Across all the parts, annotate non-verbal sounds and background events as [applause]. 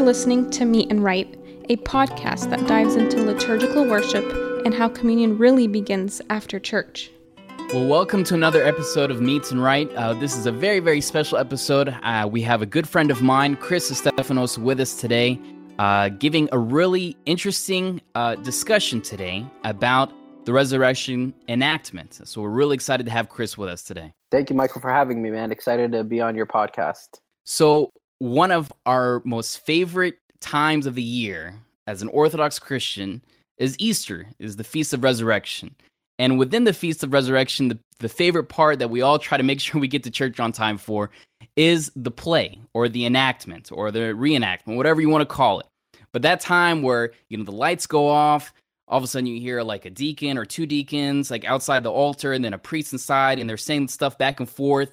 are listening to Meet and Right, a podcast that dives into liturgical worship and how communion really begins after church. Well, welcome to another episode of Meets and Right. Uh, this is a very, very special episode. Uh, we have a good friend of mine, Chris Estafanous, with us today, uh, giving a really interesting uh, discussion today about the resurrection enactment. So we're really excited to have Chris with us today. Thank you, Michael, for having me, man. Excited to be on your podcast. So, one of our most favorite times of the year as an Orthodox Christian is Easter, is the Feast of Resurrection. And within the Feast of Resurrection, the, the favorite part that we all try to make [laughs] sure we get to church on time for is the play or the enactment or the reenactment, whatever you want to call it. But that time where, you know, the lights go off, all of a sudden you hear like a deacon or two deacons like outside the altar and then a priest inside and they're saying stuff back and forth.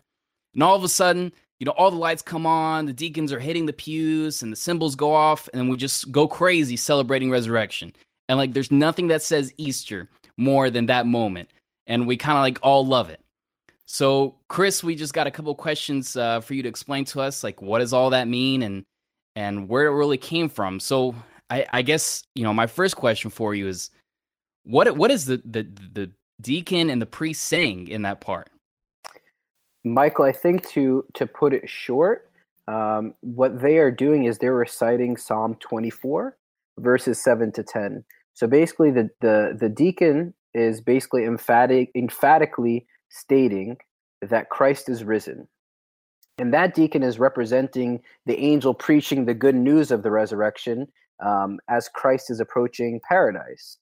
And all of a sudden, you know, all the lights come on, the deacons are hitting the pews and the cymbals go off and we just go crazy celebrating resurrection. And like there's nothing that says Easter more than that moment. And we kind of like all love it. So, Chris, we just got a couple questions uh, for you to explain to us, like what does all that mean and and where it really came from. So, I, I guess you know my first question for you is, what what is the the the deacon and the priest saying in that part? Michael, I think to to put it short, um, what they are doing is they're reciting Psalm 24, verses 7 to 10. So basically, the the the deacon is basically emphatic emphatically stating that Christ is risen. And that deacon is representing the angel preaching the good news of the resurrection um, as Christ is approaching paradise.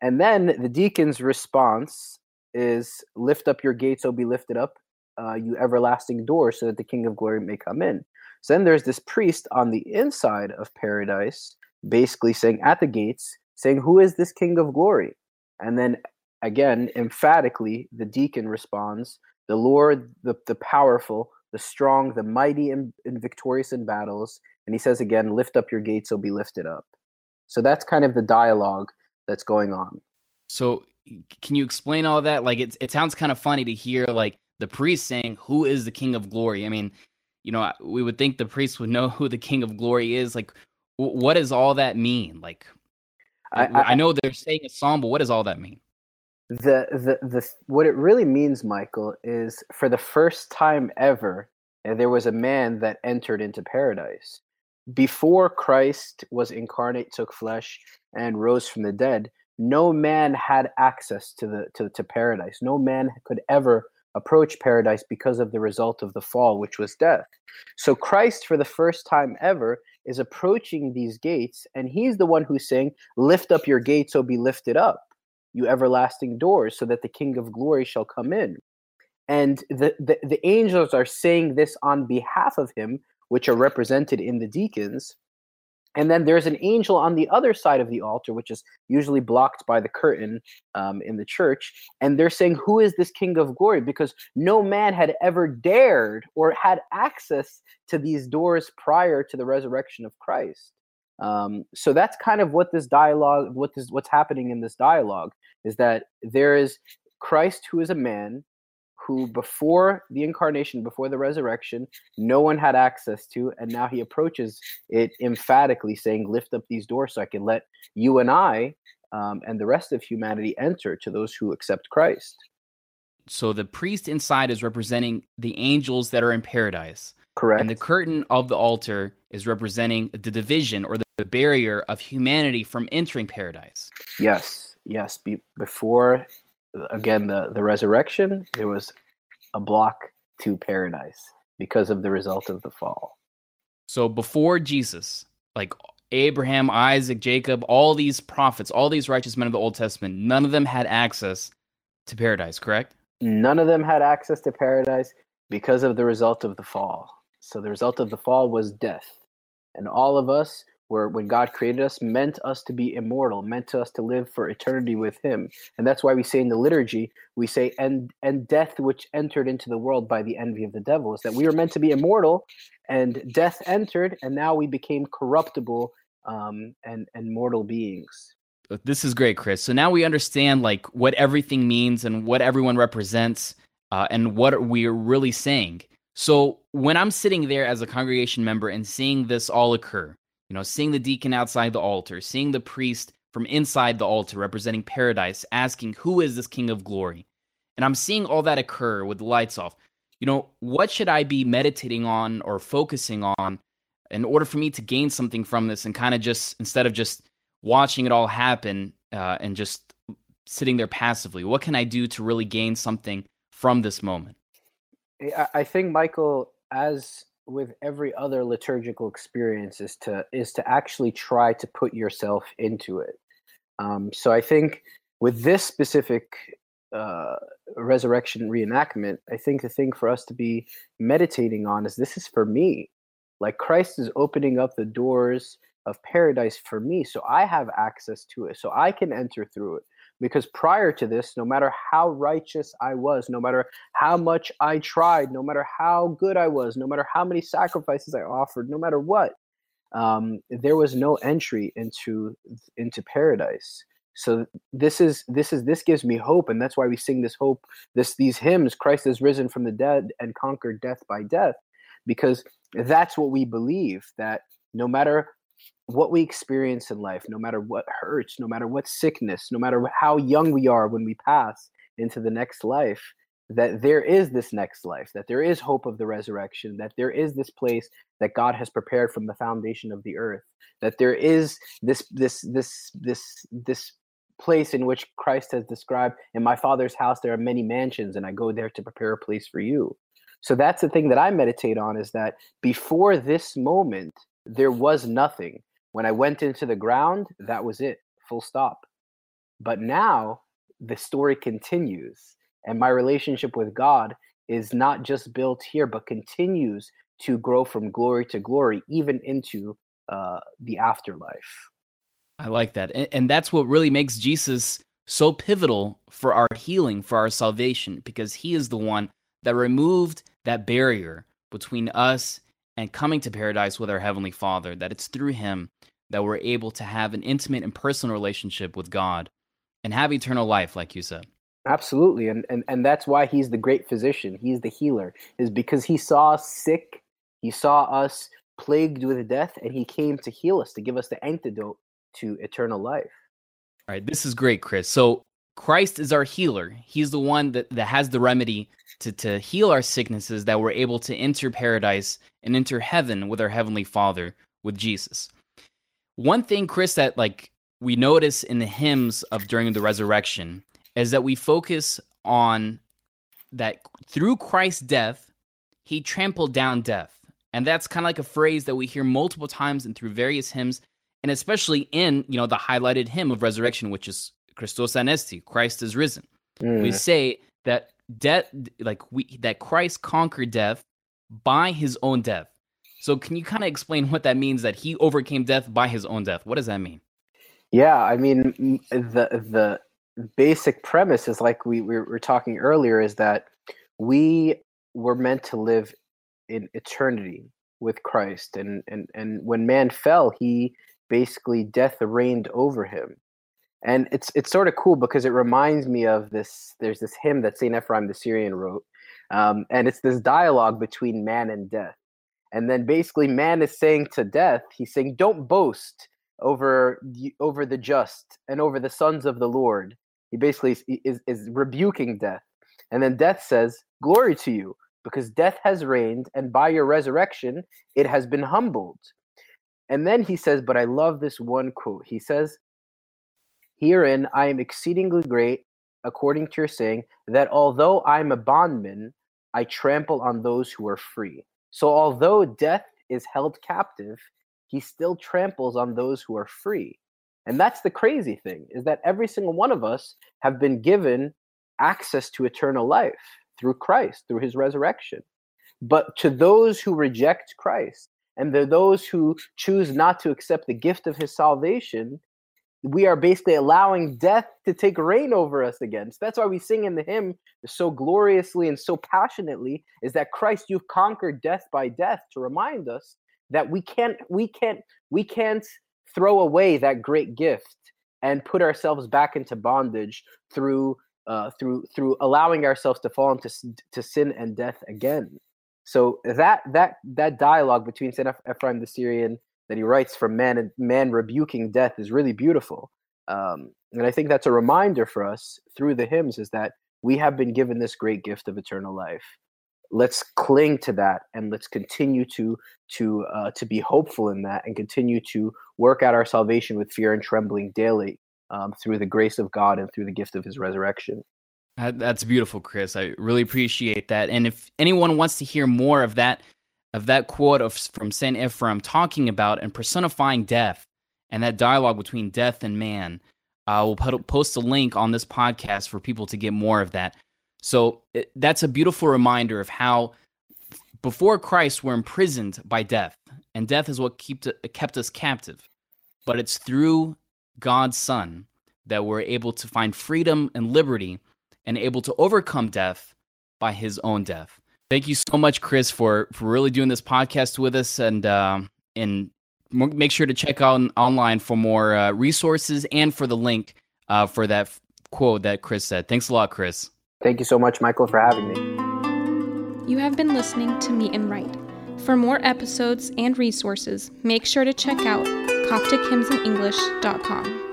And then the deacon's response is Lift up your gates, O be lifted up, uh, you everlasting doors, so that the King of glory may come in. So then there's this priest on the inside of paradise, basically saying at the gates, saying, Who is this King of glory? And then again, emphatically, the deacon responds, The Lord, the, the powerful, the strong, the mighty, and, and victorious in battles. And he says again, Lift up your gates, so be lifted up. So that's kind of the dialogue that's going on. So can you explain all that? Like it, it sounds kind of funny to hear like the priest saying, "Who is the King of Glory?" I mean, you know, we would think the priest would [laughs] know who the King of Glory is. Like, what does all that mean? Like, I, I, I know they're saying a psalm, but what does all that mean? The the the what it really means, Michael, is for the first time ever, eh, there was a man that entered into paradise. Before Christ was incarnate, took flesh, and rose from the dead, no man had access to the to, to paradise. No man could ever approach paradise because of the result of the fall, which was death. So Christ, for the first time ever, is approaching these gates, and he's the one who's saying, Lift up your gates, so be lifted up, you everlasting doors, so that the King of glory shall come in. And the, the, the angels are saying this on behalf of him, which are represented in the deacons. And then there's an angel on the other side of the altar, which is usually blocked by the curtain um, in the church. And they're saying, Who is this King of glory? Because no man had ever dared or had access to these doors prior to the resurrection of Christ. Um, so that's kind of what this dialogue, what this, what's happening in this dialogue, is that there is Christ who is a man who before the incarnation, before the resurrection, no one had access to, and now he approaches it emphatically, saying, "Lift up these doors, so I can let you and I um, and the rest of humanity enter to those who accept Christ." So the priest inside is representing the angels that are in paradise. Correct. And the curtain of the altar is representing the division or the, barrier of humanity from entering paradise. Yes, yes. Be- before again the the resurrection there was a block to paradise because of the result of the fall. So before jesus like abraham isaac jacob all these prophets all these righteous men of the old testament none of them had access to paradise correct? None of them had access to paradise because of the result of the fall. So the result of the fall was death. And all of us where when God created us, meant us to be immortal, meant us to live for eternity with Him. And that's why we say in the liturgy, we say, and and death which entered into the world by the envy of the devil, is that we were meant to be immortal, and death entered, and now we became corruptible um, and and mortal beings. Uh, this is great, Chris. So now we understand like what everything means and what everyone represents, uh, and what we're really saying. So when I'm sitting there as a congregation member and seeing this all occur, You know, seeing the deacon outside the altar, seeing the priest from inside the altar representing paradise, asking, Who is this King of glory? And I'm seeing all that occur with the lights off. You know, what should I be meditating on or focusing on in order for me to gain something from this and kind of just, instead of just watching it all happen uh, and just sitting there passively, what can I do to really gain something from this moment? I think, Michael, as with every other liturgical experience is to is to actually try to put yourself into it. Um, so i think with this specific uh, resurrection reenactment i think the thing for us to be meditating on is this is for me. Like christ is opening up the doors of paradise for me so i have access to it so i can enter through it because prior to this, no matter how righteous I was, no matter how much I tried, no matter how good I was, no matter how many sacrifices I offered, no matter what, um, there was no entry into into paradise. So this is this is this gives me hope, and that's why we sing this hope, this these hymns. Christ has risen from the dead and conquered death by death, because that's what we believe. That no matter what we experience in life, no matter what hurts, no matter what sickness, no matter how young we are when we pass into the next life, that there is this next life, that there is hope of the resurrection, that there is this place that God has prepared from the foundation of the earth, that there is this this this this this place in which Christ has described in my father's house there are many mansions and I go there to prepare a place for you. So that's the thing that I meditate on is that before this moment there was nothing when I went into the ground, that was it, full stop. But now the story continues, and my relationship with God is not just built here, but continues to grow from glory to glory, even into uh, the afterlife. I like that. And, and that's what really makes Jesus so pivotal for our healing, for our salvation, because he is the one that removed that barrier between us and coming to paradise with our Heavenly Father, that it's through him that we're able to have an intimate and personal relationship with God and have eternal life, like you said. Absolutely. And, and, and that's why he's the great physician. He's the healer, is because he saw us sick, he saw us plagued with death, and he came to heal us, to give us the antidote to eternal life. All right, this is great, Chris. So Christ is our healer. He's the one that, that has the remedy to, to heal our sicknesses that we're able to enter paradise and enter heaven with our Heavenly Father, with Jesus. One thing, Chris, that like we notice in the hymns of during the resurrection is that we focus on that through Christ's death, he trampled down death. And that's kind of like a phrase that we hear multiple times and through various hymns, and especially in, you know, the highlighted hymn of resurrection, which is Christos Anesti, Christ is risen. Mm. We say that death, like we, that Christ conquered death by his own death. So can you kind of explain what that means that he overcame death by his own death? What does that mean? Yeah, I mean the the basic premise is like we, we were talking earlier is that we were meant to live in eternity with Christ and and and when man fell he basically death reigned over him and it's it's sort of cool because it reminds me of this there's this hymn that St. Ephraim the Syrian wrote um, and it's this dialogue between man and death. And then basically man is saying to death he's saying don't boast over over the just and over the sons of the lord. He basically is, is rebuking death. And then death says glory to you because death has reigned and by your resurrection it has been humbled. And then he says but i love this one quote. He says herein i am exceedingly great according to your saying that although i'm a bondman i trample on those who are free so, although death is held captive, he still tramples on those who are free. And that's the crazy thing is that every single one of us have been given access to eternal life through Christ, through his resurrection. But to those who reject Christ and to those who choose not to accept the gift of his salvation, we are basically allowing death to take reign over us again. So that's why we sing in the hymn so gloriously and so passionately is that Christ, you've conquered death by death to remind us that we can't, we can't, we can't throw away that great gift and put ourselves back into bondage through, uh, through, through allowing ourselves to fall into to sin and death again. So that that that dialogue between Saint Ephraim the Syrian that he writes from man and man rebuking death is really beautiful. Um, and I think that's a reminder for us through the hymns is that we have been given this great gift of eternal life. Let's cling to that and let's continue to to uh, to be hopeful in that and continue to work out our salvation with fear and trembling daily um, through the grace of God and through the gift of His resurrection. That's beautiful, Chris. I really appreciate that. And if anyone wants to hear more of that of that quote of from Saint Ephrem talking about and personifying death and that dialogue between death and man, uh, we'll put, post a link on this podcast for people to get more of that. So it, that's a beautiful reminder of how before Christ we're imprisoned by death, and death is what kept kept us captive. But it's through God's Son that we're able to find freedom and liberty, and able to overcome death by His own death. Thank you so much, Chris, for for really doing this podcast with us, and uh, and make sure to check out online for more uh, resources and for the link uh, for that quote that Chris said. Thanks a lot, Chris. Thank you so much, Michael, for having me. You have been listening to Meet and Right. For more episodes and resources, make sure to check out CopticHymnsInEnglish.com.